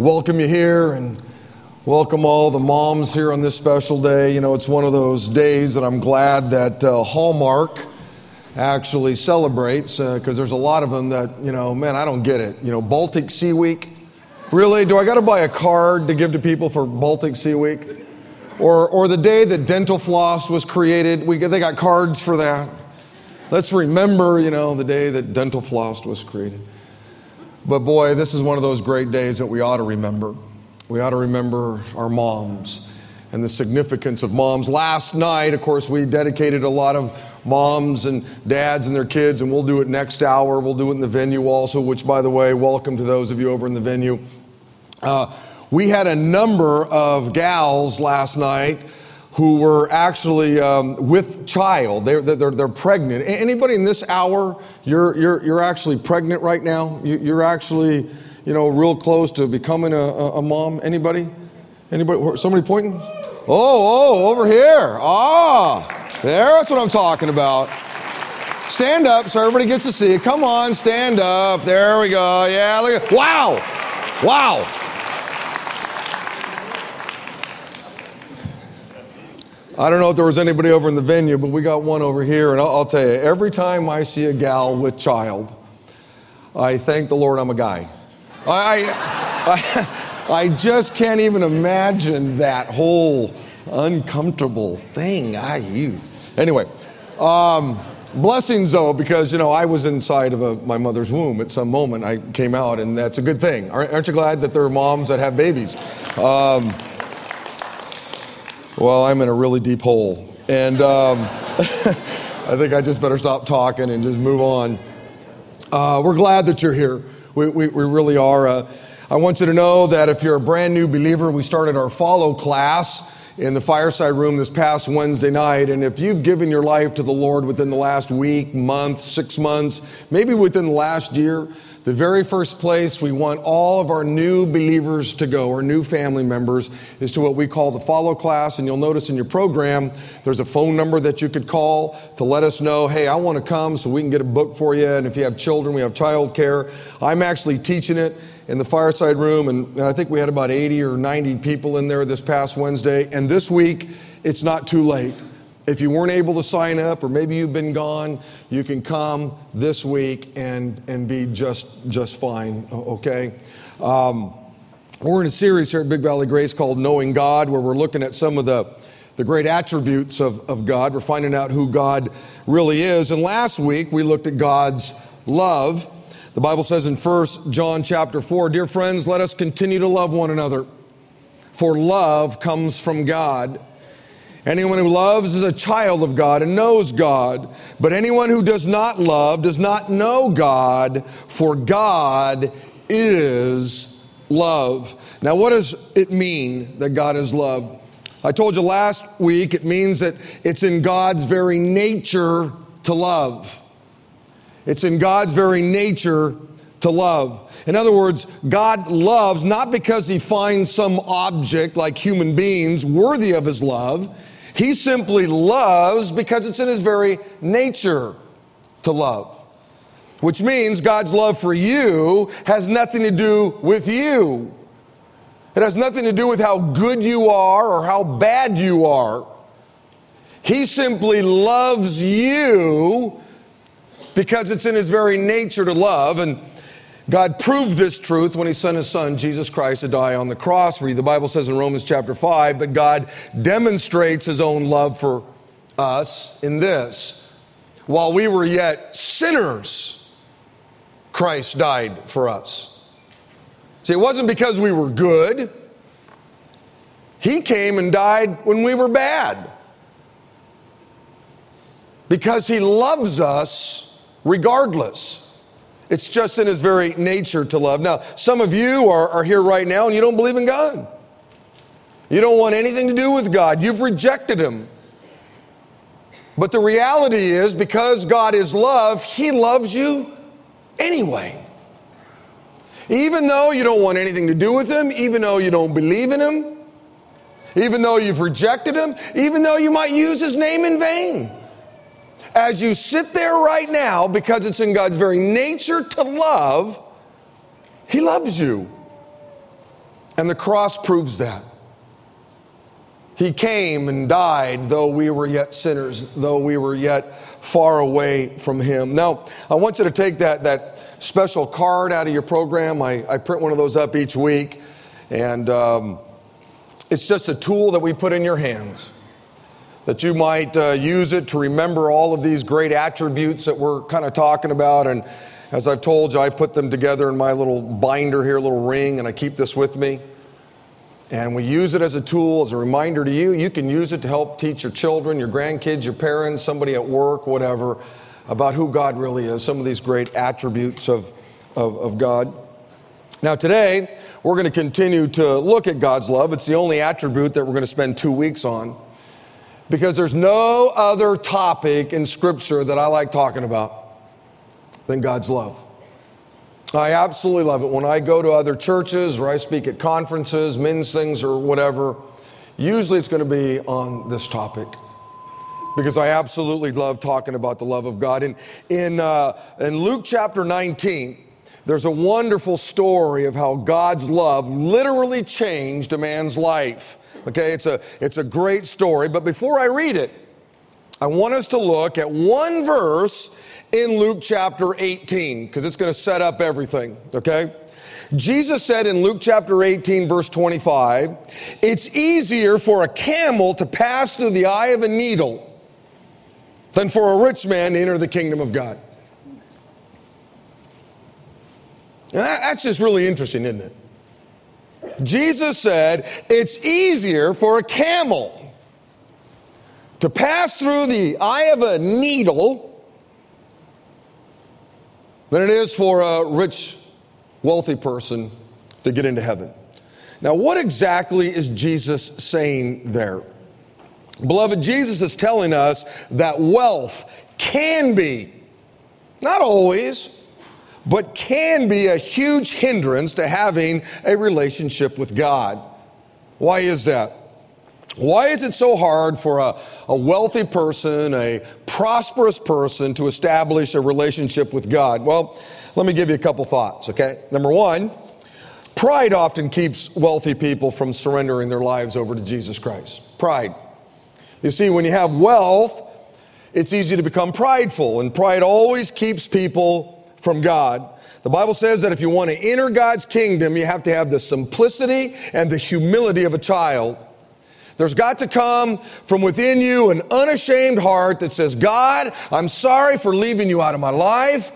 welcome you here and welcome all the moms here on this special day. You know, it's one of those days that I'm glad that uh, Hallmark actually celebrates because uh, there's a lot of them that, you know, man, I don't get it. You know, Baltic Sea Week. Really? Do I got to buy a card to give to people for Baltic Sea Week? Or, or the day that dental floss was created, we, they got cards for that. Let's remember, you know, the day that dental floss was created. But boy, this is one of those great days that we ought to remember. We ought to remember our moms and the significance of moms. Last night, of course, we dedicated a lot of moms and dads and their kids, and we'll do it next hour. We'll do it in the venue also, which, by the way, welcome to those of you over in the venue. Uh, we had a number of gals last night who were actually um, with child. They're, they're, they're pregnant. Anybody in this hour, you're, you're, you're actually pregnant right now? You, are actually, you know, real close to becoming a, a mom? Anybody? Anybody? Somebody pointing? Oh, oh, over here. Ah, there, that's what I'm talking about. Stand up so everybody gets to see it. Come on, stand up. There we go. Yeah, look at, wow. Wow. I don't know if there was anybody over in the venue, but we got one over here. And I'll, I'll tell you, every time I see a gal with child, I thank the Lord I'm a guy. I, I, I just can't even imagine that whole uncomfortable thing. I you. Anyway, um, blessings though, because you know I was inside of a, my mother's womb at some moment. I came out, and that's a good thing. Aren't, you glad that there are moms that have babies? Um, well, I'm in a really deep hole. And um, I think I just better stop talking and just move on. Uh, we're glad that you're here. We, we, we really are. Uh, I want you to know that if you're a brand new believer, we started our follow class in the fireside room this past Wednesday night. And if you've given your life to the Lord within the last week, month, six months, maybe within the last year, the very first place we want all of our new believers to go, our new family members, is to what we call the follow class. And you'll notice in your program, there's a phone number that you could call to let us know, hey, I want to come so we can get a book for you. And if you have children, we have child care. I'm actually teaching it in the fireside room, and, and I think we had about 80 or 90 people in there this past Wednesday. And this week, it's not too late. If you weren't able to sign up, or maybe you've been gone, you can come this week and, and be just, just fine, okay? Um, we're in a series here at Big Valley Grace called Knowing God, where we're looking at some of the, the great attributes of, of God. We're finding out who God really is. And last week, we looked at God's love. The Bible says in 1 John chapter 4, Dear friends, let us continue to love one another, for love comes from God. Anyone who loves is a child of God and knows God. But anyone who does not love does not know God, for God is love. Now, what does it mean that God is love? I told you last week it means that it's in God's very nature to love. It's in God's very nature to love. In other words, God loves not because he finds some object like human beings worthy of his love. He simply loves because it's in his very nature to love. Which means God's love for you has nothing to do with you. It has nothing to do with how good you are or how bad you are. He simply loves you because it's in his very nature to love. And God proved this truth when he sent his son, Jesus Christ, to die on the cross for you. The Bible says in Romans chapter 5 that God demonstrates his own love for us in this. While we were yet sinners, Christ died for us. See, it wasn't because we were good. He came and died when we were bad. Because he loves us regardless. It's just in his very nature to love. Now, some of you are, are here right now and you don't believe in God. You don't want anything to do with God. You've rejected him. But the reality is, because God is love, he loves you anyway. Even though you don't want anything to do with him, even though you don't believe in him, even though you've rejected him, even though you might use his name in vain as you sit there right now, because it's in God's very nature to love, He loves you. And the cross proves that. He came and died, though we were yet sinners, though we were yet far away from Him. Now, I want you to take that, that special card out of your program. I, I print one of those up each week, and um, it's just a tool that we put in your hands that you might uh, use it to remember all of these great attributes that we're kind of talking about. And as I've told you, I put them together in my little binder here, little ring, and I keep this with me. And we use it as a tool, as a reminder to you. You can use it to help teach your children, your grandkids, your parents, somebody at work, whatever, about who God really is, some of these great attributes of, of, of God. Now, today, we're going to continue to look at God's love. It's the only attribute that we're going to spend two weeks on because there's no other topic in Scripture that I like talking about than God's love. I absolutely love it. When I go to other churches or I speak at conferences, men's things, or whatever, usually it's going to be on this topic because I absolutely love talking about the love of God. And in, uh, in Luke chapter 19, there's a wonderful story of how God's love literally changed a man's life. Okay, it's a, it's a great story, but before I read it, I want us to look at one verse in Luke chapter 18, because it's going to set up everything, okay? Jesus said in Luke chapter 18, verse 25, it's easier for a camel to pass through the eye of a needle than for a rich man to enter the kingdom of God. That, that's just really interesting, isn't it? Jesus said it's easier for a camel to pass through the eye of a needle than it is for a rich, wealthy person to get into heaven. Now, what exactly is Jesus saying there? Beloved, Jesus is telling us that wealth can be, not always, but can be a huge hindrance to having a relationship with God. Why is that? Why is it so hard for a, a wealthy person, a prosperous person, to establish a relationship with God? Well, let me give you a couple thoughts, okay? Number one, pride often keeps wealthy people from surrendering their lives over to Jesus Christ. Pride. You see, when you have wealth, it's easy to become prideful, and pride always keeps people from God. The Bible says that if you want to enter God's kingdom, you have to have the simplicity and the humility of a child. There's got to come from within you an unashamed heart that says, God, I'm sorry for leaving you out of my life.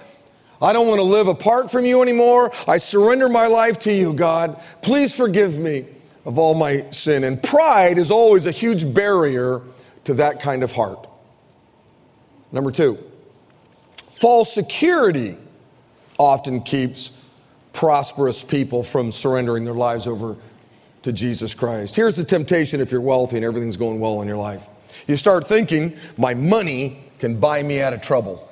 I don't want to live apart from you anymore. I surrender my life to you, God. Please forgive me of all my sin. And pride is always a huge barrier to that kind of heart. Number two, false security often keeps prosperous people from surrendering their lives over to Jesus Christ. Here's the temptation if you're wealthy and everything's going well in your life. You start thinking, my money can buy me out of trouble.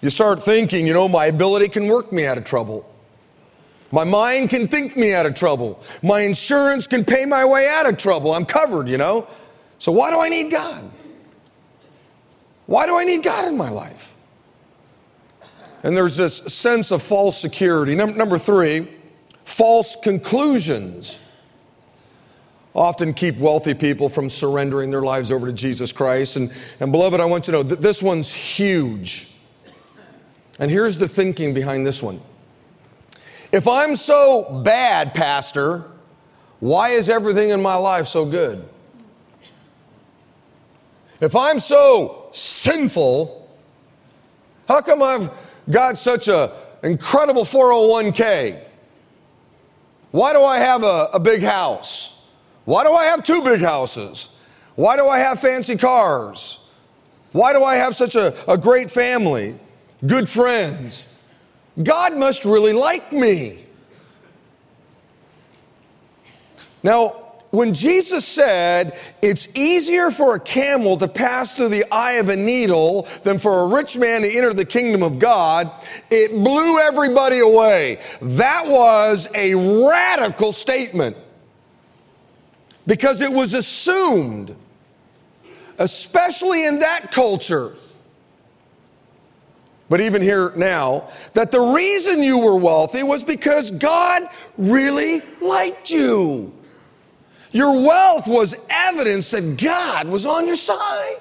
You start thinking, you know, my ability can work me out of trouble. My mind can think me out of trouble. My insurance can pay my way out of trouble. I'm covered, you know? So why do I need God? Why do I need God in my life? And there's this sense of false security. Number, three, false conclusions often keep wealthy people from surrendering their lives over to Jesus Christ. And, and beloved, I want you to know that this one's huge. And here's the thinking behind this one. If I'm so bad, Pastor, why is everything in my life so good? If I'm so sinful, how come I've got such an incredible 401k? Why do I have a, a big house? Why do I have two big houses? Why do I have fancy cars? Why do I have such a, a great family, good friends? God must really like me. Now, when Jesus said it's easier for a camel to pass through the eye of a needle than for a rich man to enter the kingdom of God, it blew everybody away. That was a radical statement because it was assumed, especially in that culture, but even here now, that the reason you were wealthy was because God really liked you. Your wealth was evidence that God was on your side.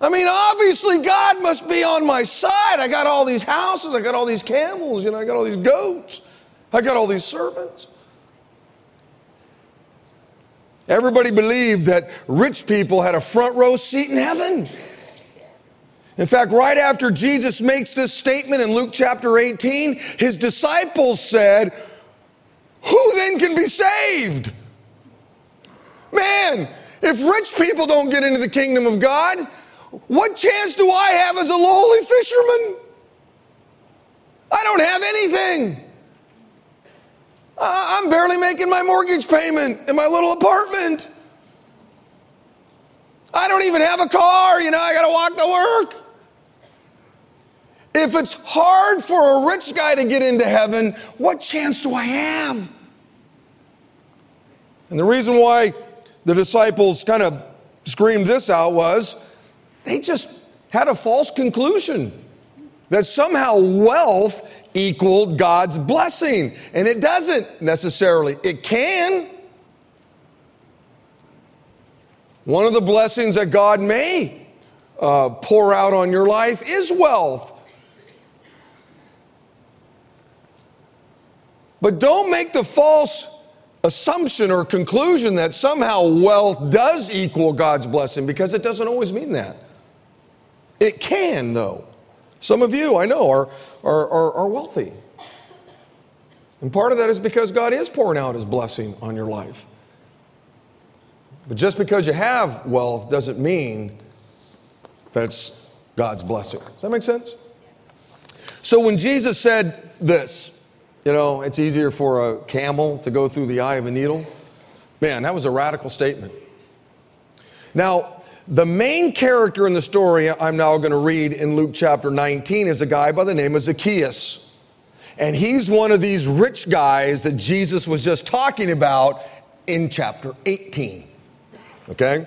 I mean, obviously, God must be on my side. I got all these houses, I got all these camels, you know, I got all these goats, I got all these servants. Everybody believed that rich people had a front row seat in heaven. In fact, right after Jesus makes this statement in Luke chapter 18, his disciples said, Who then can be saved? Man, if rich people don't get into the kingdom of God, what chance do I have as a lowly fisherman? I don't have anything. I'm barely making my mortgage payment in my little apartment. I don't even have a car, you know, I gotta walk to work. If it's hard for a rich guy to get into heaven, what chance do I have? And the reason why the disciples kind of screamed this out was they just had a false conclusion that somehow wealth equaled God's blessing. And it doesn't necessarily, it can. One of the blessings that God may uh, pour out on your life is wealth. But don't make the false assumption or conclusion that somehow wealth does equal God's blessing because it doesn't always mean that. It can, though. Some of you, I know, are, are, are, are wealthy. And part of that is because God is pouring out his blessing on your life. But just because you have wealth doesn't mean that it's God's blessing. Does that make sense? So when Jesus said this, you know, it's easier for a camel to go through the eye of a needle. Man, that was a radical statement. Now, the main character in the story I'm now going to read in Luke chapter 19 is a guy by the name of Zacchaeus. And he's one of these rich guys that Jesus was just talking about in chapter 18. Okay?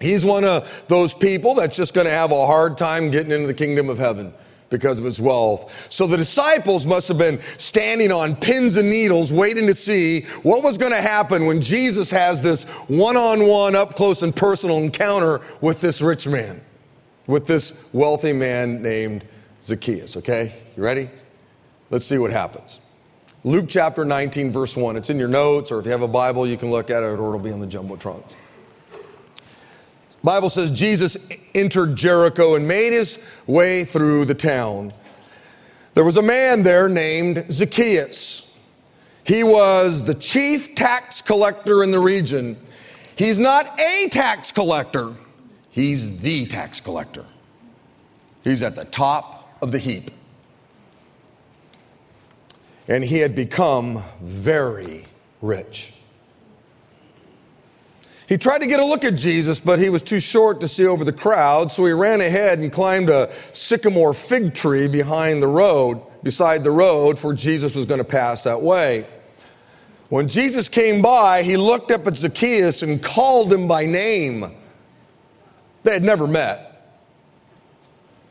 He's one of those people that's just going to have a hard time getting into the kingdom of heaven because of his wealth. So the disciples must have been standing on pins and needles waiting to see what was going to happen when Jesus has this one on one, up close and personal encounter with this rich man, with this wealthy man named Zacchaeus. Okay? You ready? Let's see what happens. Luke chapter 19, verse 1. It's in your notes, or if you have a Bible, you can look at it, or it'll be on the Jumbotrons. Bible says Jesus entered Jericho and made his way through the town. There was a man there named Zacchaeus. He was the chief tax collector in the region. He's not a tax collector, he's the tax collector. He's at the top of the heap. And he had become very rich. He tried to get a look at Jesus, but he was too short to see over the crowd, so he ran ahead and climbed a sycamore fig tree behind the road, beside the road, for Jesus was going to pass that way. When Jesus came by, he looked up at Zacchaeus and called him by name. They had never met.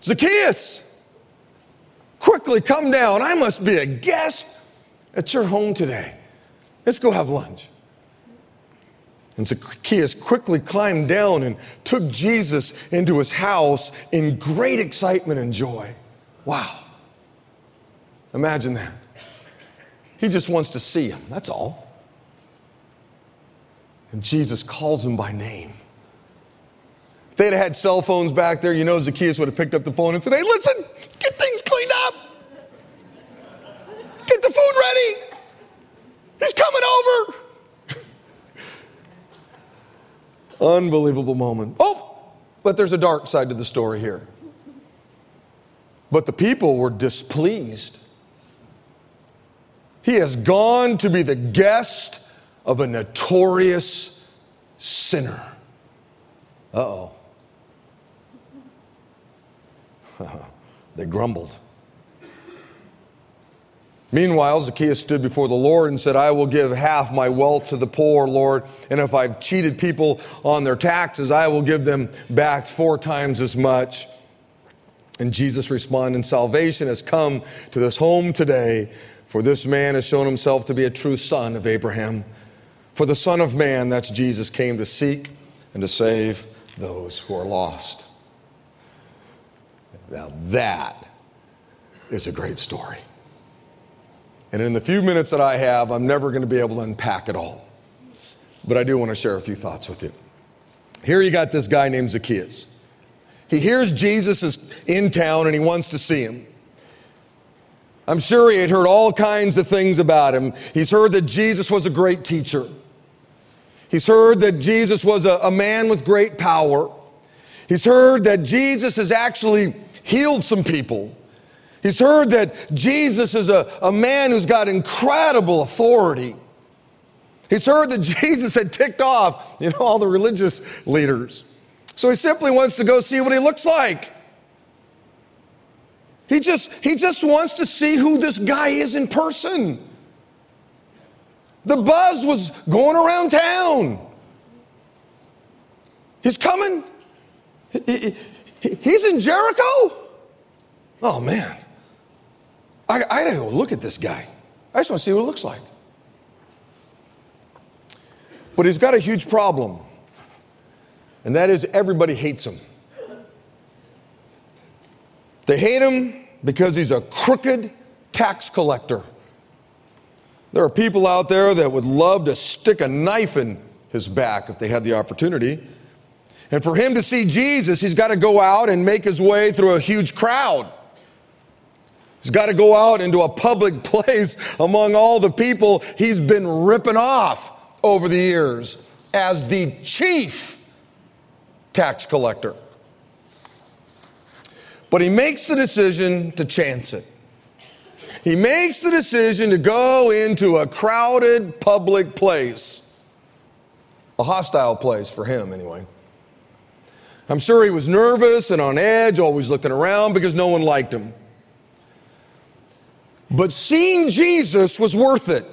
Zacchaeus, quickly come down. I must be a guest at your home today. Let's go have lunch. And Zacchaeus quickly climbed down and took Jesus into his house in great excitement and joy. Wow. Imagine that. He just wants to see him, that's all. And Jesus calls him by name. If they'd have had cell phones back there, you know Zacchaeus would have picked up the phone and said, Hey, listen, get things cleaned up. Get the food ready. He's coming over. Unbelievable moment. Oh, but there's a dark side to the story here. But the people were displeased. He has gone to be the guest of a notorious sinner. Uh oh. they grumbled. Meanwhile, Zacchaeus stood before the Lord and said, I will give half my wealth to the poor, Lord, and if I've cheated people on their taxes, I will give them back four times as much. And Jesus responded, Salvation has come to this home today, for this man has shown himself to be a true son of Abraham. For the Son of Man, that's Jesus, came to seek and to save those who are lost. Now, that is a great story. And in the few minutes that I have, I'm never going to be able to unpack it all. But I do want to share a few thoughts with you. Here you got this guy named Zacchaeus. He hears Jesus is in town and he wants to see him. I'm sure he had heard all kinds of things about him. He's heard that Jesus was a great teacher. He's heard that Jesus was a, a man with great power. He's heard that Jesus has actually healed some people. He's heard that Jesus is a, a man who's got incredible authority. He's heard that Jesus had ticked off, you know, all the religious leaders. So he simply wants to go see what he looks like. He just, he just wants to see who this guy is in person. The buzz was going around town. He's coming. He, he, he's in Jericho. Oh man. I, I gotta go look at this guy. I just want to see what it looks like. But he's got a huge problem, and that is everybody hates him. They hate him because he's a crooked tax collector. There are people out there that would love to stick a knife in his back if they had the opportunity. And for him to see Jesus, he's got to go out and make his way through a huge crowd. He's got to go out into a public place among all the people he's been ripping off over the years as the chief tax collector. But he makes the decision to chance it. He makes the decision to go into a crowded public place, a hostile place for him, anyway. I'm sure he was nervous and on edge, always looking around because no one liked him. But seeing Jesus was worth it.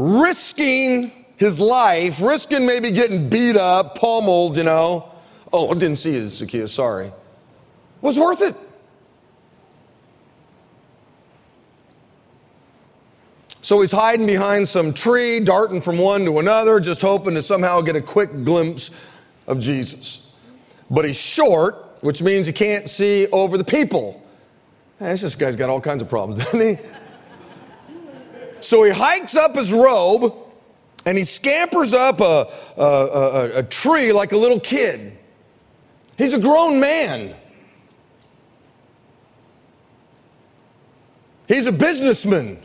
risking his life, risking maybe getting beat up, pummeled, you know. Oh, I didn't see you, Zacchaeus, sorry. Was worth it. So he's hiding behind some tree, darting from one to another, just hoping to somehow get a quick glimpse of Jesus. But he's short, which means you can't see over the people. this guy's got all kinds of problems, doesn't he? So he hikes up his robe and he scampers up a, a, a, a, tree like a little kid. He's a grown man. He's a businessman.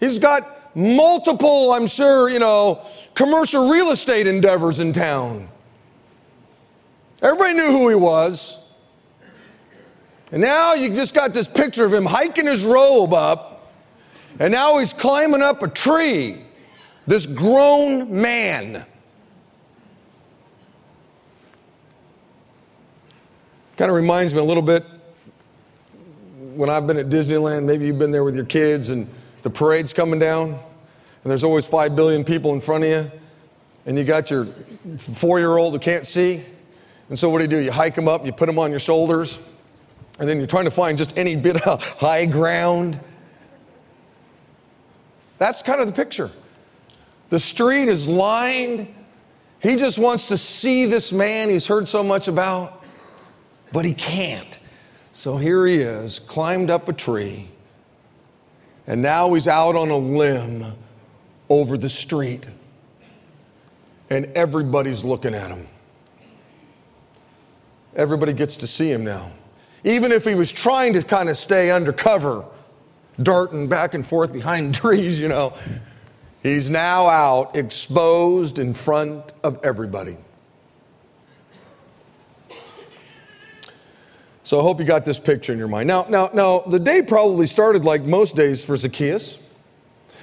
He's got multiple, I'm sure, you know, commercial real estate endeavors in town. Everybody knew who he was. And now you just got this picture of him hiking his robe up, and now he's climbing up a tree. This grown man. Kind of reminds me a little bit when I've been at Disneyland, maybe you've been there with your kids, and the parade's coming down, and there's always five billion people in front of you, and you got your four year old who can't see. And so, what do you do? You hike them up, you put them on your shoulders, and then you're trying to find just any bit of high ground. That's kind of the picture. The street is lined. He just wants to see this man he's heard so much about, but he can't. So here he is, climbed up a tree, and now he's out on a limb over the street, and everybody's looking at him. Everybody gets to see him now. Even if he was trying to kind of stay undercover, darting back and forth behind trees, you know, he's now out exposed in front of everybody. So I hope you got this picture in your mind. Now, now, now, the day probably started like most days for Zacchaeus.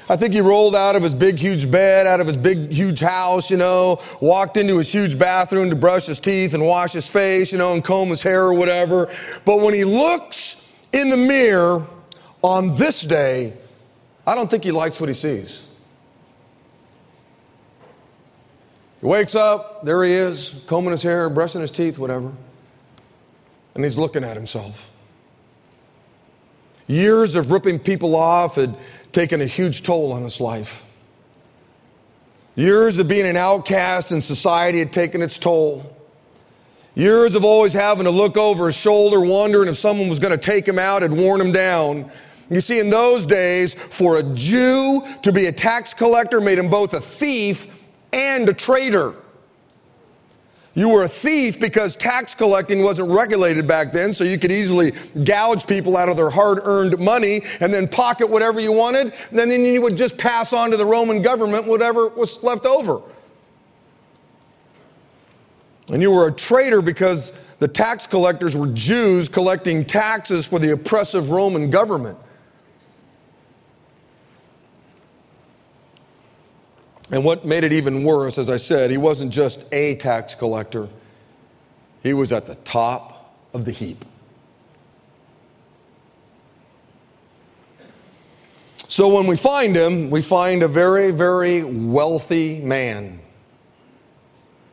I think he rolled out of his big, huge bed, out of his big, huge house, you know, walked into his huge bathroom to brush his teeth and wash his face, you know, and comb his hair or whatever. But when he looks in the mirror on this day, I don't think he likes what he sees. He wakes up, there he is, combing his hair, brushing his teeth, whatever. And he's looking at himself. Years of ripping people off had taken a huge toll on his life. Years of being an outcast in society had taken its toll. Years of always having to look over his shoulder, wondering if someone was going to take him out, had worn him down. You see, in those days, for a Jew to be a tax collector made him both a thief and a traitor. You were a thief because tax collecting wasn't regulated back then, so you could easily gouge people out of their hard earned money and then pocket whatever you wanted. And then you would just pass on to the Roman government whatever was left over. And you were a traitor because the tax collectors were Jews collecting taxes for the oppressive Roman government. And what made it even worse, as I said, he wasn't just a tax collector, he was at the top of the heap. So when we find him, we find a very, very wealthy man.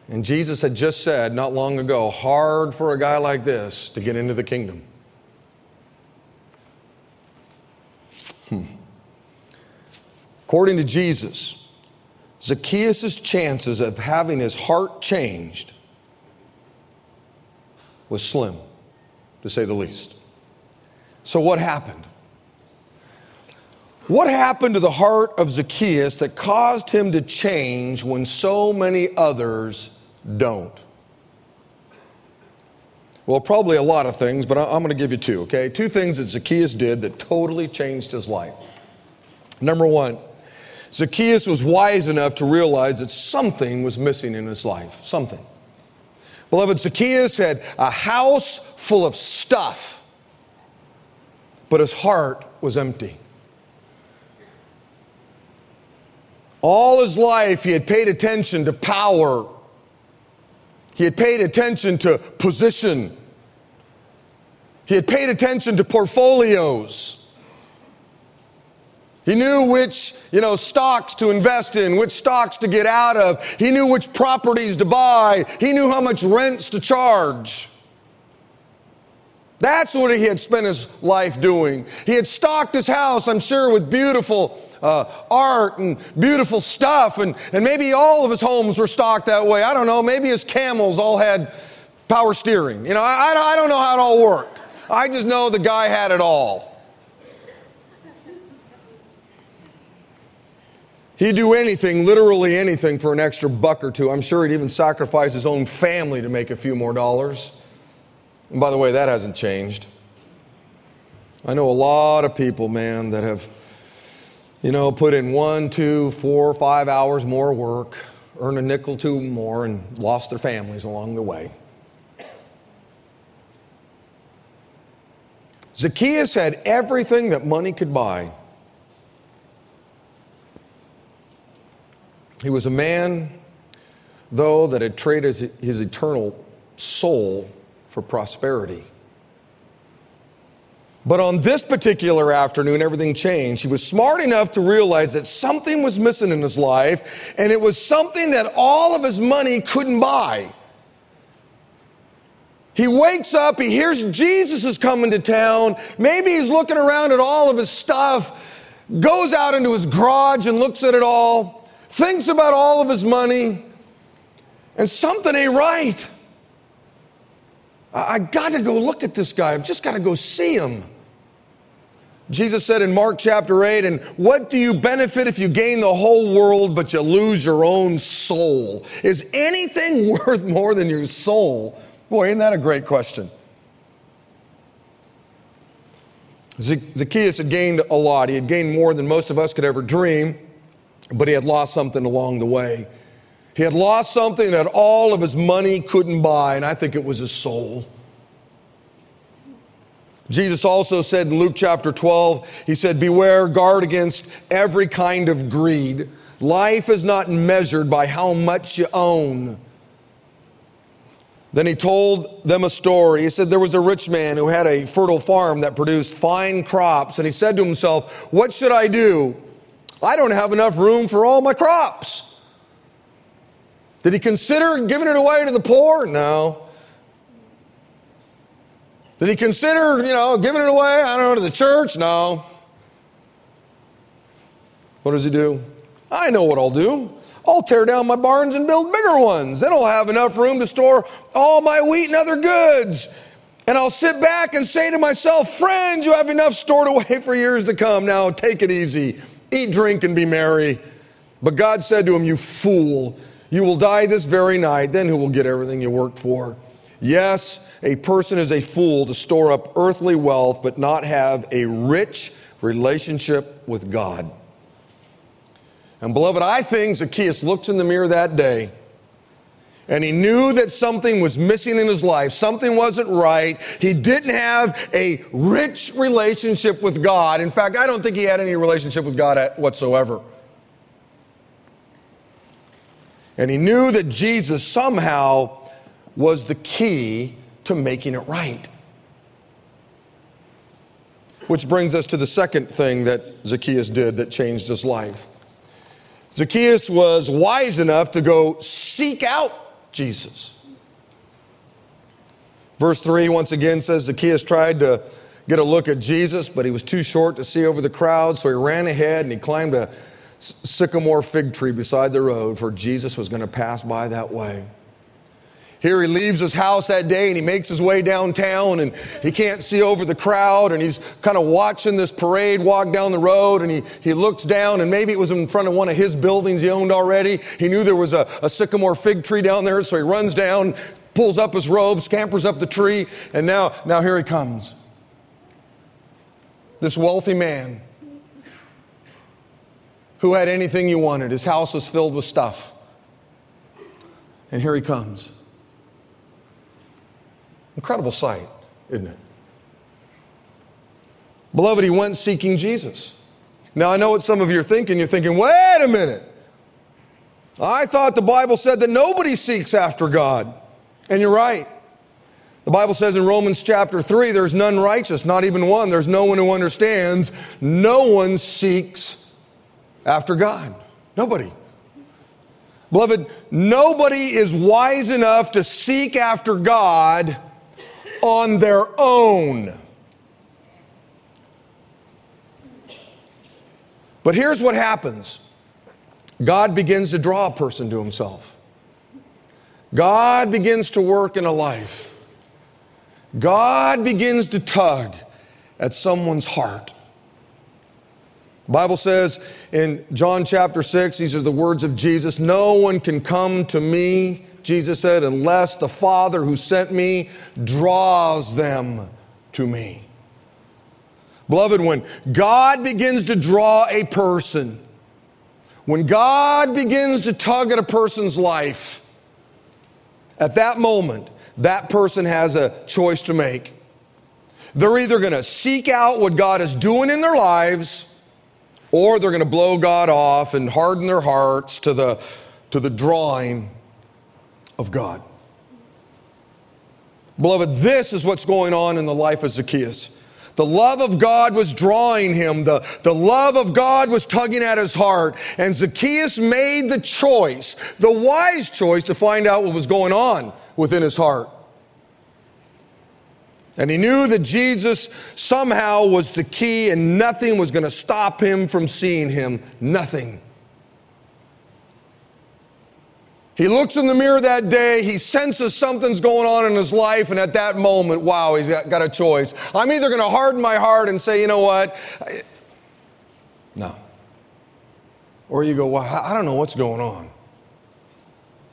And Jesus had just said not long ago hard for a guy like this to get into the kingdom. Hmm. According to Jesus, Zacchaeus' chances of having his heart changed was slim, to say the least. So, what happened? What happened to the heart of Zacchaeus that caused him to change when so many others don't? Well, probably a lot of things, but I'm going to give you two, okay? Two things that Zacchaeus did that totally changed his life. Number one, Zacchaeus was wise enough to realize that something was missing in his life. Something. Beloved, Zacchaeus had a house full of stuff, but his heart was empty. All his life, he had paid attention to power, he had paid attention to position, he had paid attention to portfolios. He knew which, you know, stocks to invest in, which stocks to get out of. He knew which properties to buy. He knew how much rents to charge. That's what he had spent his life doing. He had stocked his house, I'm sure, with beautiful uh, art and beautiful stuff. And, and maybe all of his homes were stocked that way. I don't know. Maybe his camels all had power steering. You know, I, I don't know how it all worked. I just know the guy had it all. He'd do anything, literally anything, for an extra buck or two. I'm sure he'd even sacrifice his own family to make a few more dollars. And by the way, that hasn't changed. I know a lot of people, man, that have, you know, put in one, two, four, five hours more work, earned a nickel, two more, and lost their families along the way. Zacchaeus had everything that money could buy. He was a man, though, that had traded his, eternal soul for prosperity. But on this particular afternoon, everything changed. He was smart enough to realize that something was missing in his life, and it was something that all of his money couldn't buy. He wakes up, he hears Jesus is coming to town. Maybe he's looking around at all of his stuff, goes out into his garage and looks at it all thinks about all of his money, and something ain't right. I, I got to go look at this guy. I've just got to go see him. Jesus said in Mark chapter 8, and what do you benefit if you gain the whole world but you lose your own soul? Is anything worth more than your soul? Boy, isn't that a great question? Zacchaeus had gained a lot. He had gained more than most of us could ever dream but he had lost something along the way. He had lost something that all of his money couldn't buy, and I think it was his soul. Jesus also said in Luke chapter 12, He said, Beware, guard against every kind of greed. Life is not measured by how much you own. Then he told them a story. He said there was a rich man who had a fertile farm that produced fine crops, and he said to himself, What should I do? I don't have enough room for all my crops. Did he consider giving it away to the poor? No. Did he consider, you know, giving it away, I don't know, to the church? No. What does he do? I know what I'll do. I'll tear down my barns and build bigger ones. Then I'll have enough room to store all my wheat and other goods. And I'll sit back and say to myself, Friend, you have enough stored away for years to come. Now take it easy. Eat, drink, and be merry. But God said to him, You fool, you will die this very night. Then who will get everything you worked for? Yes, a person is a fool to store up earthly wealth but not have a rich relationship with God. And beloved, I think Zacchaeus looked in the mirror that day and he knew that something was missing in his life, something wasn't right. He didn't have a rich relationship with God. In fact, I don't think he had any relationship with God whatsoever. And he knew that Jesus somehow was the key to making it right. Which brings us to the second thing that Zacchaeus did that changed his life. Zacchaeus was wise enough to go seek out Jesus. Verse 3 once again says Zacchaeus tried to get a look at Jesus, but he was too short to see over the crowd, so he ran ahead and he climbed a sycamore fig tree beside the road, for Jesus was going to pass by that way. Here he leaves his house that day and he makes his way downtown and he can't see over the crowd and he's kind of watching this parade walk down the road and he, he looks down and maybe it was in front of one of his buildings he owned already. He knew there was a, a sycamore fig tree down there, so he runs down, pulls up his robe, scampers up the tree, and now, now here he comes. This wealthy man who had anything you wanted. His house was filled with stuff. And here he comes. Incredible sight, isn't it? Beloved, he went seeking Jesus. Now, I know what some of you are thinking. You're thinking, wait a minute. I thought the Bible said that nobody seeks after God. And you're right. The Bible says in Romans chapter 3 there's none righteous, not even one. There's no one who understands. No one seeks after God. Nobody. Beloved, nobody is wise enough to seek after God on their own. But here's what happens God begins to draw a person to himself. God begins to work in a life. God begins to tug at someone's heart. Bible says in John chapter 6, these are the words of Jesus No one can come to me Jesus said, unless the Father who sent me draws them to me. Beloved, when God begins to draw a person, when God begins to tug at a person's life, at that moment, that person has a choice to make. They're either going to seek out what God is doing in their lives, or they're going to blow God off and harden their hearts to the, to the drawing of God. Beloved, this is what's going on in the life of Zacchaeus. The love of God was drawing him. The, the love of God was tugging at his heart. And Zacchaeus made the choice, the wise choice, to find out what was going on within his heart. And he knew that Jesus somehow was the key and nothing was going to stop him from seeing him. Nothing. He looks in the mirror that day, he senses something's going on in his life, and at that moment, wow, he's got, got a choice. I'm either going to harden my heart and say, you know what? No. Or you go, well, I don't know what's going on,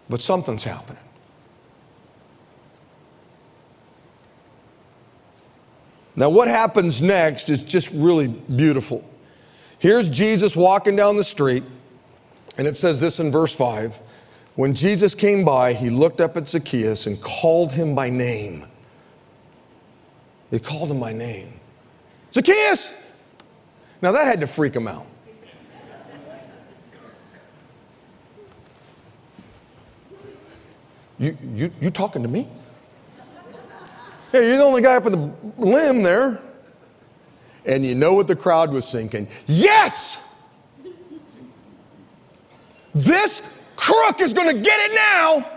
but something's happening. Now, what happens next is just really beautiful. Here's Jesus walking down the street, and it says this in verse 5 when Jesus came by, he looked up at Zacchaeus and called him by name. He called him by name. Zacchaeus! Now that had to freak him out. You, you, you talking to me? Hey, you're the only guy up in the limb there. And you know what the crowd was thinking? Yes! This crook is going to get it now.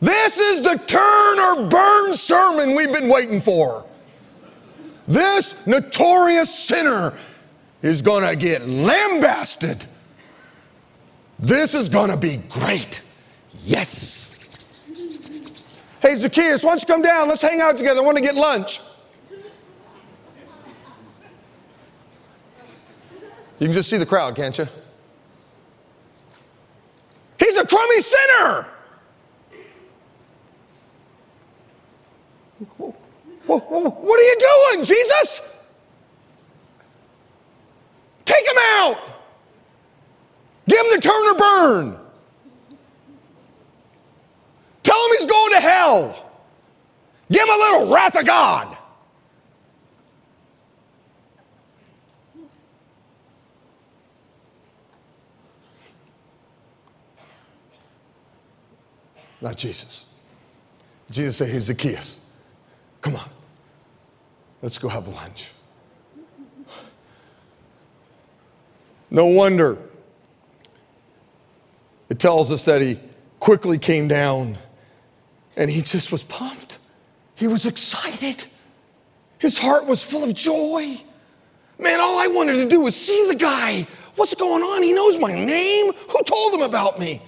This is the turn or burn sermon we've been waiting for. This notorious sinner is going to get lambasted. This is going to be great. Yes. Hey, Zacchaeus, why don't you come down? Let's hang out together. I want to get lunch. You can just see the crowd, can't you? Crummy sinner. What are you doing, Jesus? Take him out. Give him the turn or burn. Tell him he's going to hell. Give him a little wrath of God. Not Jesus. Jesus said, Hey, Zacchaeus, come on. Let's go have lunch. No wonder it tells us that he quickly came down and he just was pumped. He was excited. His heart was full of joy. Man, all I wanted to do was see the guy. What's going on? He knows my name. Who told him about me?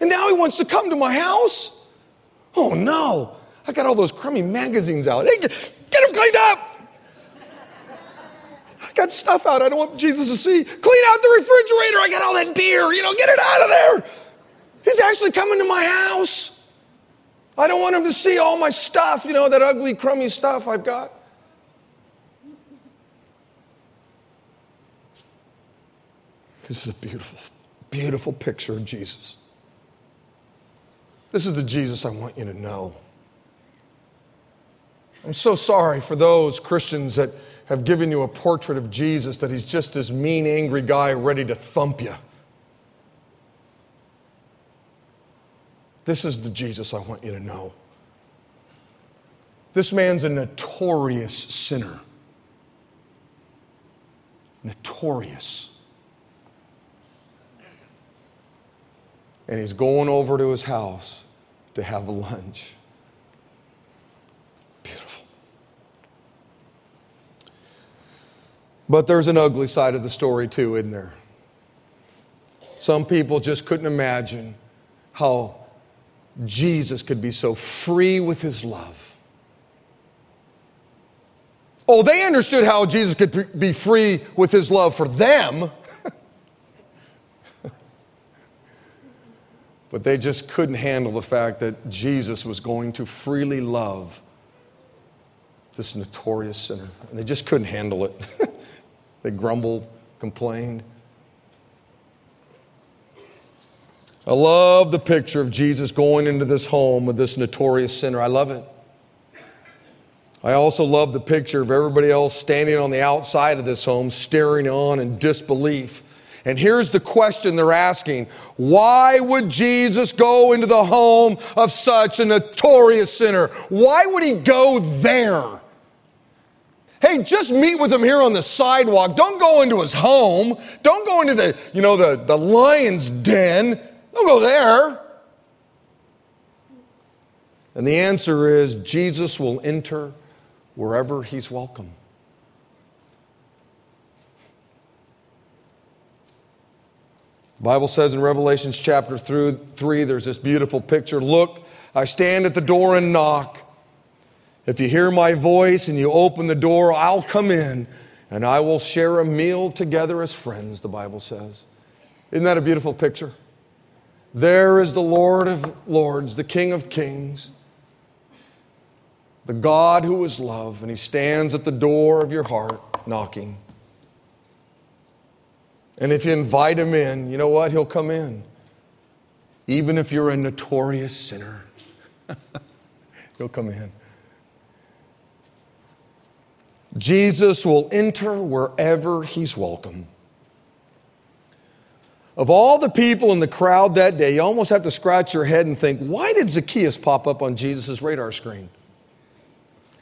And now he wants to come to my house? Oh no, I got all those crummy magazines out. Hey, get them cleaned up. I got stuff out I don't want Jesus to see. Clean out the refrigerator. I got all that beer. You know, get it out of there. He's actually coming to my house. I don't want him to see all my stuff, you know, that ugly, crummy stuff I've got. This is a beautiful, beautiful picture of Jesus. This is the Jesus I want you to know. I'm so sorry for those Christians that have given you a portrait of Jesus that he's just this mean, angry guy ready to thump you. This is the Jesus I want you to know. This man's a notorious sinner. Notorious. And he's going over to his house to have lunch. Beautiful. But there's an ugly side of the story, too, isn't there? Some people just couldn't imagine how Jesus could be so free with his love. Oh, they understood how Jesus could be free with his love for them. But they just couldn't handle the fact that Jesus was going to freely love this notorious sinner. And they just couldn't handle it. they grumbled, complained. I love the picture of Jesus going into this home with this notorious sinner. I love it. I also love the picture of everybody else standing on the outside of this home, staring on in disbelief. And here's the question they're asking Why would Jesus go into the home of such a notorious sinner? Why would he go there? Hey, just meet with him here on the sidewalk. Don't go into his home. Don't go into the, you know, the, the lion's den. Don't go there. And the answer is Jesus will enter wherever he's welcome. Bible says in Revelations chapter 3, there's this beautiful picture. Look, I stand at the door and knock. If you hear my voice and you open the door, I'll come in and I will share a meal together as friends, the Bible says. Isn't that a beautiful picture? There is the Lord of Lords, the King of Kings, the God who is love, and He stands at the door of your heart knocking. And if you invite him in, you know what? He'll come in. Even if you're a notorious sinner, he'll come in. Jesus will enter wherever he's welcome. Of all the people in the crowd that day, you almost have to scratch your head and think, why did Zacchaeus pop up on Jesus' radar screen?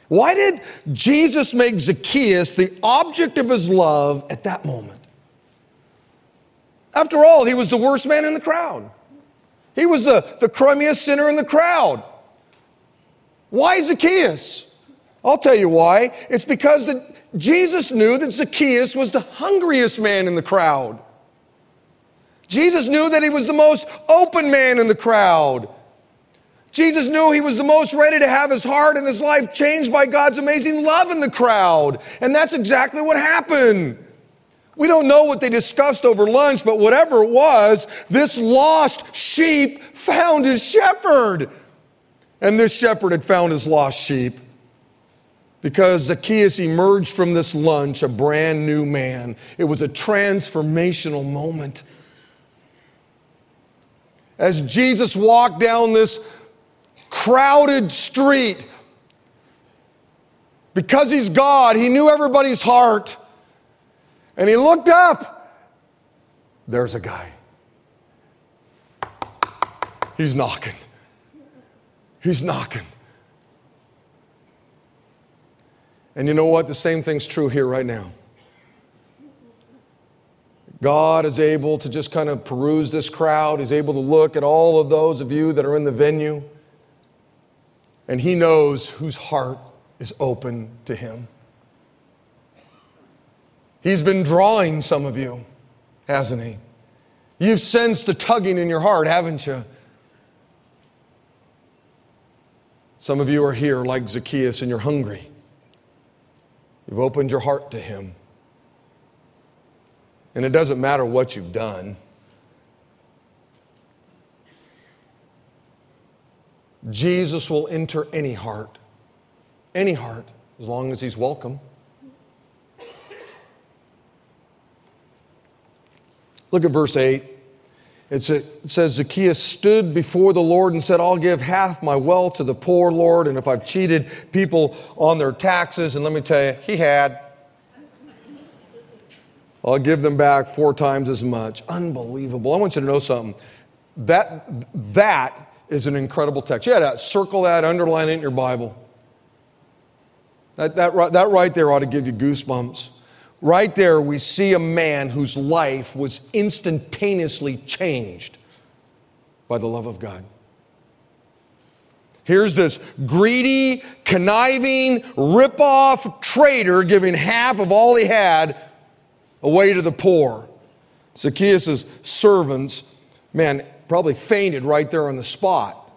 Why did Jesus make Zacchaeus the object of his love at that moment? After all, he was the worst man in the crowd. He was the, the crummiest sinner in the crowd. Why Zacchaeus? I'll tell you why. It's because the, Jesus knew that Zacchaeus was the hungriest man in the crowd. Jesus knew that he was the most open man in the crowd. Jesus knew he was the most ready to have his heart and his life changed by God's amazing love in the crowd. And that's exactly what happened. We don't know what they discussed over lunch, but whatever it was, this lost sheep found his shepherd. And this shepherd had found his lost sheep because Zacchaeus emerged from this lunch a brand new man. It was a transformational moment. As Jesus walked down this crowded street. Because he's God, he knew everybody's heart. And he looked up. There's a guy. He's knocking. He's knocking. And you know what? The same thing's true here right now. God is able to just kind of peruse this crowd. He's able to look at all of those of you that are in the venue and He knows whose heart is open to Him. He's been drawing some of you, hasn't He? You've sensed the tugging in your heart, haven't you? Some of you are here like Zacchaeus and you're hungry. You've opened your heart to Him. And it doesn't matter what you've done. Jesus will enter any heart, any heart, as long as he's welcome. Look at verse 8. It says, Zacchaeus stood before the Lord and said, I'll give half my wealth to the poor, Lord. And if I've cheated people on their taxes, and let me tell you, he had, I'll give them back four times as much. Unbelievable. I want you to know something. That, that is an incredible text. Yeah, that, circle that, underline it in your Bible. That, that, that right there ought to give you goosebumps. Right there, we see a man whose life was instantaneously changed by the love of God. Here's this greedy, conniving, rip-off traitor giving half of all he had away to the poor. Zacchaeus' servants, man, probably fainted right there on the spot.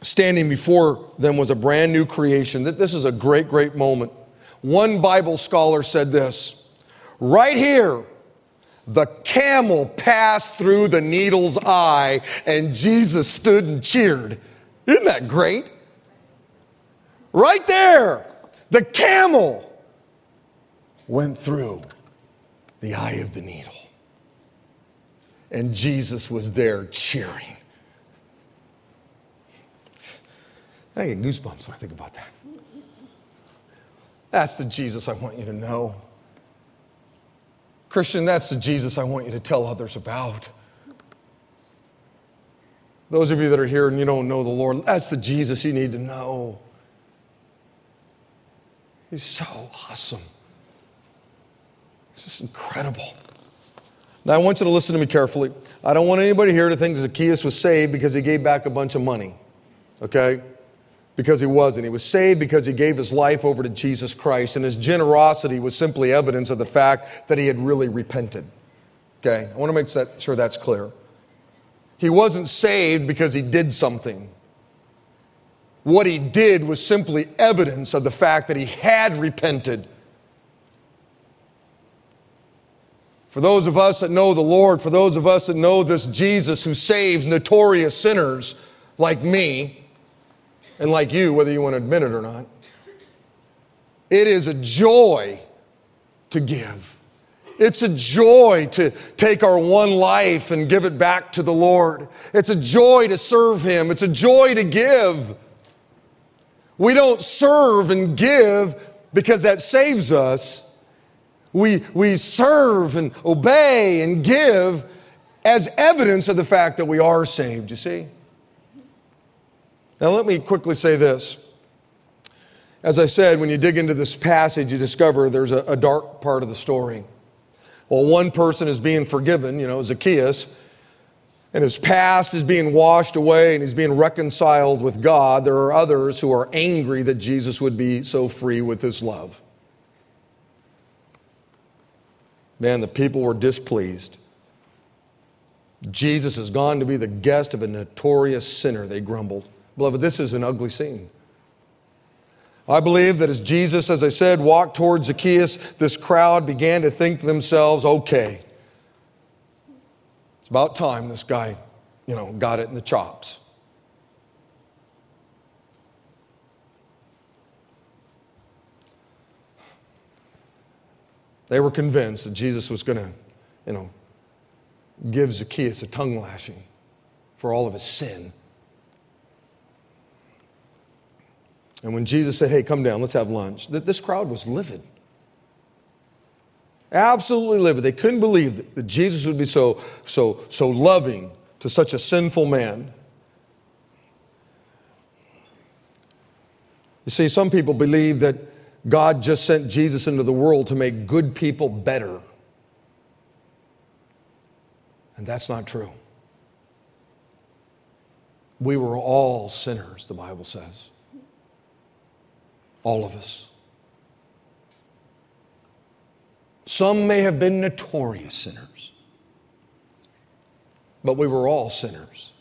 Standing before them was a brand new creation. This is a great, great moment. One Bible scholar said this right here, the camel passed through the needle's eye, and Jesus stood and cheered. Isn't that great? Right there, the camel went through the eye of the needle and Jesus was there cheering. I get goosebumps when I think about that. That's the Jesus I want you to know. Christian, that's the Jesus I want you to tell others about. Those of you that are here and you don't know the Lord, that's the Jesus you need to know. He's so awesome. It's just incredible. Now, I want you to listen to me carefully. I don't want anybody here to think Zacchaeus was saved because he gave back a bunch of money, okay? Because he wasn't. He was saved because he gave his life over to Jesus Christ, and his generosity was simply evidence of the fact that he had really repented, okay? I want to make sure that's clear. He wasn't saved because he did something. What he did was simply evidence of the fact that he had repented For those of us that know the Lord, for those of us that know this Jesus who saves notorious sinners like me and like you, whether you want to admit it or not, it is a joy to give. It's a joy to take our one life and give it back to the Lord. It's a joy to serve Him. It's a joy to give. We don't serve and give because that saves us. We, we serve and obey and give as evidence of the fact that we are saved, you see? Now, let me quickly say this. As I said, when you dig into this passage, you discover there's a, a dark part of the story. Well, one person is being forgiven, you know, Zacchaeus, and his past is being washed away and he's being reconciled with God. There are others who are angry that Jesus would be so free with his love. Man, the people were displeased. Jesus has gone to be the guest of a notorious sinner, they grumbled. Beloved, this is an ugly scene. I believe that as Jesus, as I said, walked towards Zacchaeus, this crowd began to think to themselves, okay, it's about time this guy, you know, got it in the chops. They were convinced that Jesus was going to, you know, give Zacchaeus a tongue lashing for all of his sin. And when Jesus said, Hey, come down, let's have lunch, that this crowd was livid. Absolutely livid. They couldn't believe that Jesus would be so, so, so loving to such a sinful man. You see, some people believe that God just sent Jesus into the world to make good people better. And that's not true. We were all sinners, the Bible says. All of us. Some may have been notorious sinners, but we were all sinners.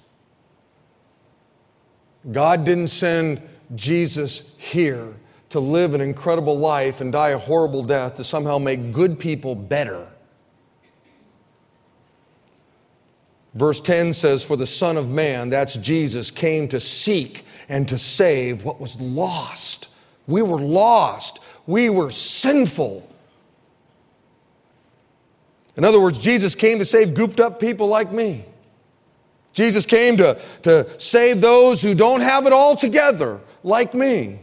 God didn't send Jesus here to live an incredible life and die a horrible death to somehow make good people better. Verse 10 says, For the Son of Man, that's Jesus, came to seek and to save what was lost. We were lost. We were sinful. In other words, Jesus came to save gooped up people like me. Jesus came to, to save those who don't have it all together, like me.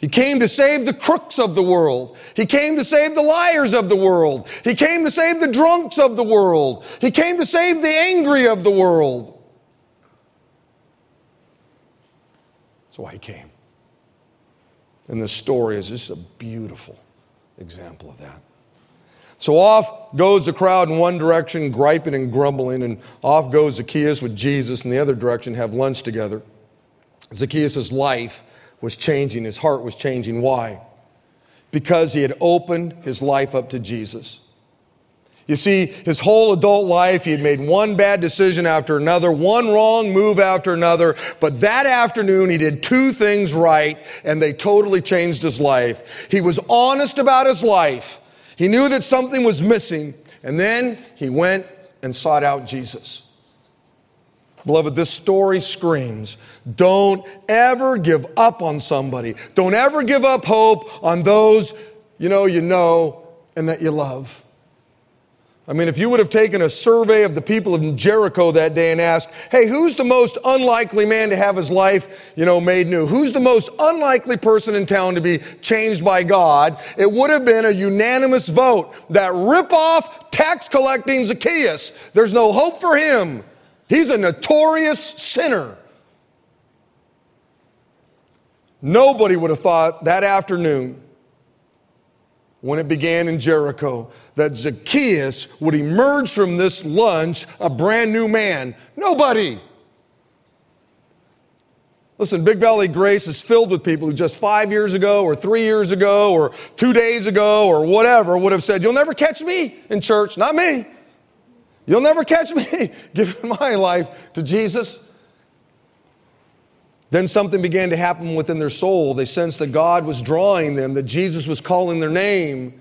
He came to save the crooks of the world. He came to save the liars of the world. He came to save the drunks of the world. He came to save the angry of the world. That's why he came. And this story is just a beautiful example of that. So off goes the crowd in one direction, griping and grumbling, and off goes Zacchaeus with Jesus in the other direction, have lunch together. Zacchaeus' life was changing, his heart was changing. Why? Because he had opened his life up to Jesus. You see, his whole adult life, he had made one bad decision after another, one wrong move after another. But that afternoon, he did two things right, and they totally changed his life. He was honest about his life. He knew that something was missing, and then he went and sought out Jesus. Beloved, this story screams don't ever give up on somebody. Don't ever give up hope on those you know you know and that you love. I mean, if you would have taken a survey of the people in Jericho that day and asked, hey, who's the most unlikely man to have his life, you know, made new? Who's the most unlikely person in town to be changed by God? It would have been a unanimous vote that rip off tax collecting Zacchaeus. There's no hope for him. He's a notorious sinner. Nobody would have thought that afternoon when it began in Jericho that Zacchaeus would emerge from this lunch a brand new man. Nobody. Listen, Big Valley Grace is filled with people who just five years ago, or three years ago, or two days ago, or whatever would have said, You'll never catch me in church. Not me. You'll never catch me giving my life to Jesus. Then something began to happen within their soul. They sensed that God was drawing them, that Jesus was calling their name.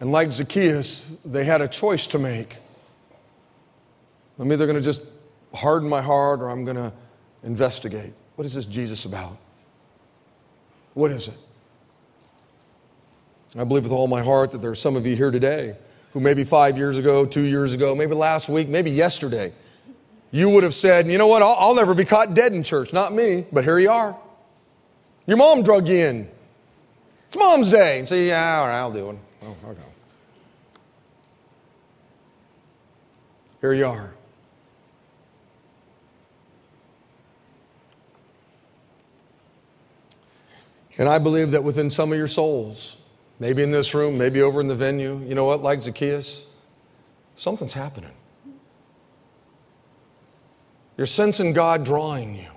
And like Zacchaeus, they had a choice to make. I'm either going to just harden my heart or I'm going to investigate. What is this Jesus about? What is it? I believe with all my heart that there are some of you here today who maybe five years ago, two years ago, maybe last week, maybe yesterday, you would have said, you know what, I'll, I'll never be caught dead in church. Not me, but here you are. Your mom drug you in. It's mom's day. And say, yeah, all right, I'll do it. Oh. Here you are. And I believe that within some of your souls, maybe in this room, maybe over in the venue, you know what, like Zacchaeus, something's happening. You're sensing God drawing you.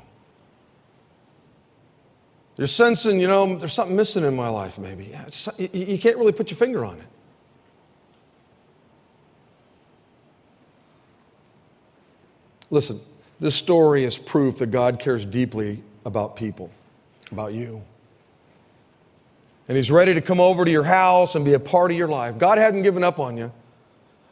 You're sensing, you know, there's something missing in my life, maybe. You can't really put your finger on it. Listen, this story is proof that God cares deeply about people, about you. And He's ready to come over to your house and be a part of your life. God hasn't given up on you.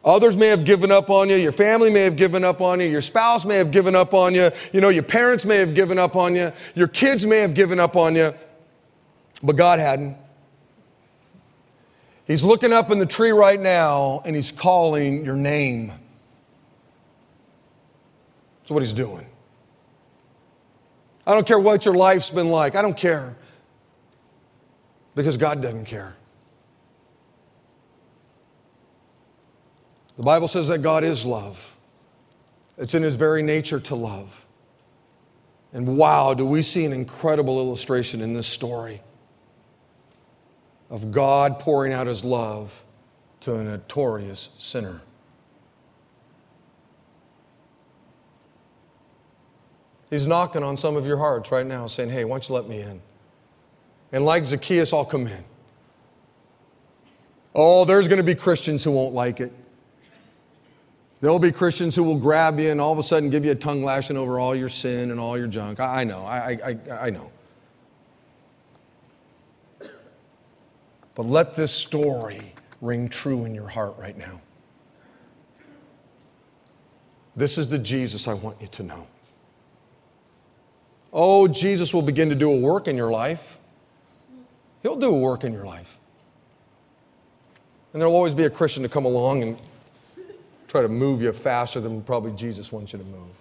Others may have given up on you. Your family may have given up on you. Your spouse may have given up on you. You know, your parents may have given up on you. Your kids may have given up on you. But God hadn't. He's looking up in the tree right now and He's calling your name. That's what he's doing. I don't care what your life's been like. I don't care. Because God doesn't care. The Bible says that God is love. It's in his very nature to love. And wow, do we see an incredible illustration in this story of God pouring out his love to a notorious sinner. He's knocking on some of your hearts right now, saying, Hey, why don't you let me in? And like Zacchaeus, I'll come in. Oh, there's going to be Christians who won't like it. There'll be Christians who will grab you and all of a sudden give you a tongue lashing over all your sin and all your junk. I, I know, I, I, I know. But let this story ring true in your heart right now. This is the Jesus I want you to know. Oh, Jesus will begin to do a work in your life. He'll do a work in your life. And there'll always be a Christian to come along and try to move you faster than probably Jesus wants you to move.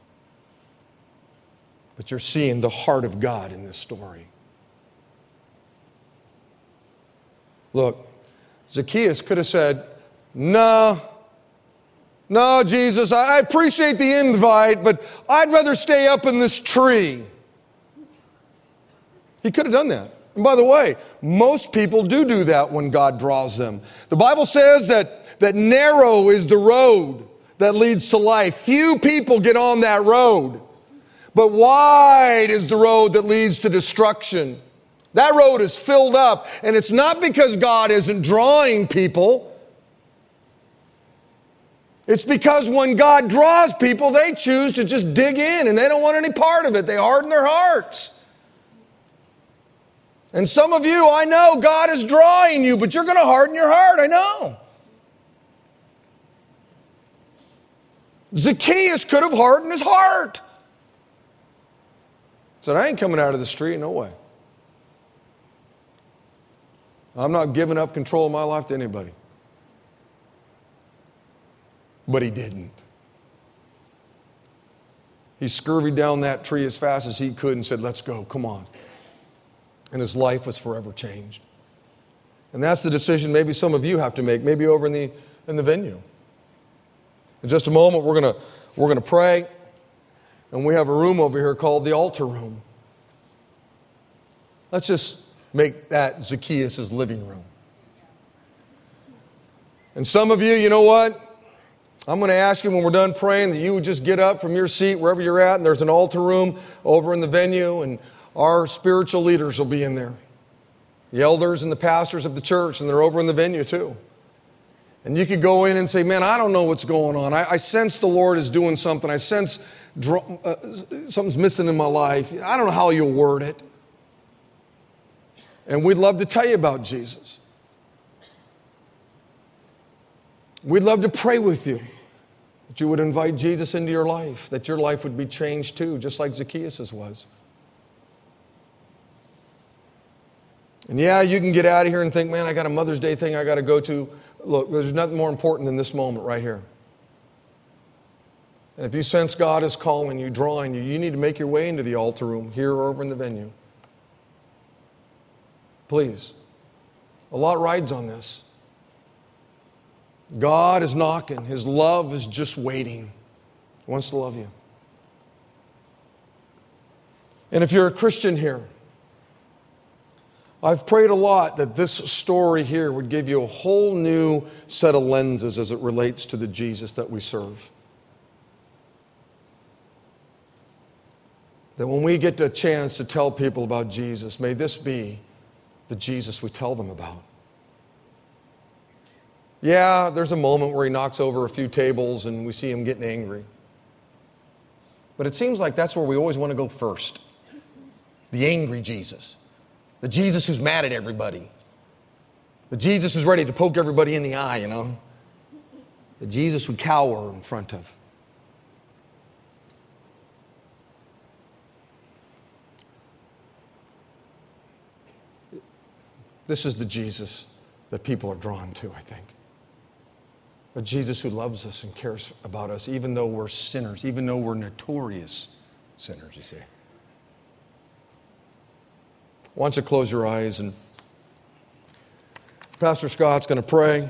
But you're seeing the heart of God in this story. Look, Zacchaeus could have said, No, no, Jesus, I appreciate the invite, but I'd rather stay up in this tree. He could have done that. And by the way, most people do do that when God draws them. The Bible says that, that narrow is the road that leads to life. Few people get on that road, but wide is the road that leads to destruction. That road is filled up, and it's not because God isn't drawing people. It's because when God draws people, they choose to just dig in and they don't want any part of it. They harden their hearts. And some of you, I know God is drawing you, but you're going to harden your heart. I know. Zacchaeus could have hardened his heart. Said, I ain't coming out of the street, no way. I'm not giving up control of my life to anybody. But he didn't. He scurried down that tree as fast as he could and said, Let's go, come on and his life was forever changed. And that's the decision maybe some of you have to make, maybe over in the, in the venue. In just a moment, we're going we're going to pray, and we have a room over here called the altar room. Let's just make that Zacchaeus' living room. And some of you, you know what? I'm going to ask you when we're done praying that you would just get up from your seat wherever you're at, and there's an altar room over in the venue, and our spiritual leaders will be in there. The elders and the pastors of the church, and they're over in the venue too. And you could go in and say, Man, I don't know what's going on. I, I sense the Lord is doing something. I sense dr- uh, something's missing in my life. I don't know how you'll word it. And we'd love to tell you about Jesus. We'd love to pray with you that you would invite Jesus into your life, that your life would be changed too, just like Zacchaeus' was. And yeah, you can get out of here and think, man, I got a Mother's Day thing I got to go to. Look, there's nothing more important than this moment right here. And if you sense God is calling you, drawing you, you need to make your way into the altar room here or over in the venue. Please. A lot rides on this. God is knocking, His love is just waiting. He wants to love you. And if you're a Christian here, I've prayed a lot that this story here would give you a whole new set of lenses as it relates to the Jesus that we serve. That when we get a chance to tell people about Jesus, may this be the Jesus we tell them about. Yeah, there's a moment where he knocks over a few tables and we see him getting angry. But it seems like that's where we always want to go first the angry Jesus, the Jesus who's mad at everybody, the Jesus who's ready to poke everybody in the eye, you know, the Jesus we cower in front of. This is the Jesus that people are drawn to, I think. A Jesus who loves us and cares about us, even though we're sinners, even though we're notorious sinners, you see. Why don't you close your eyes and Pastor Scott's going to pray.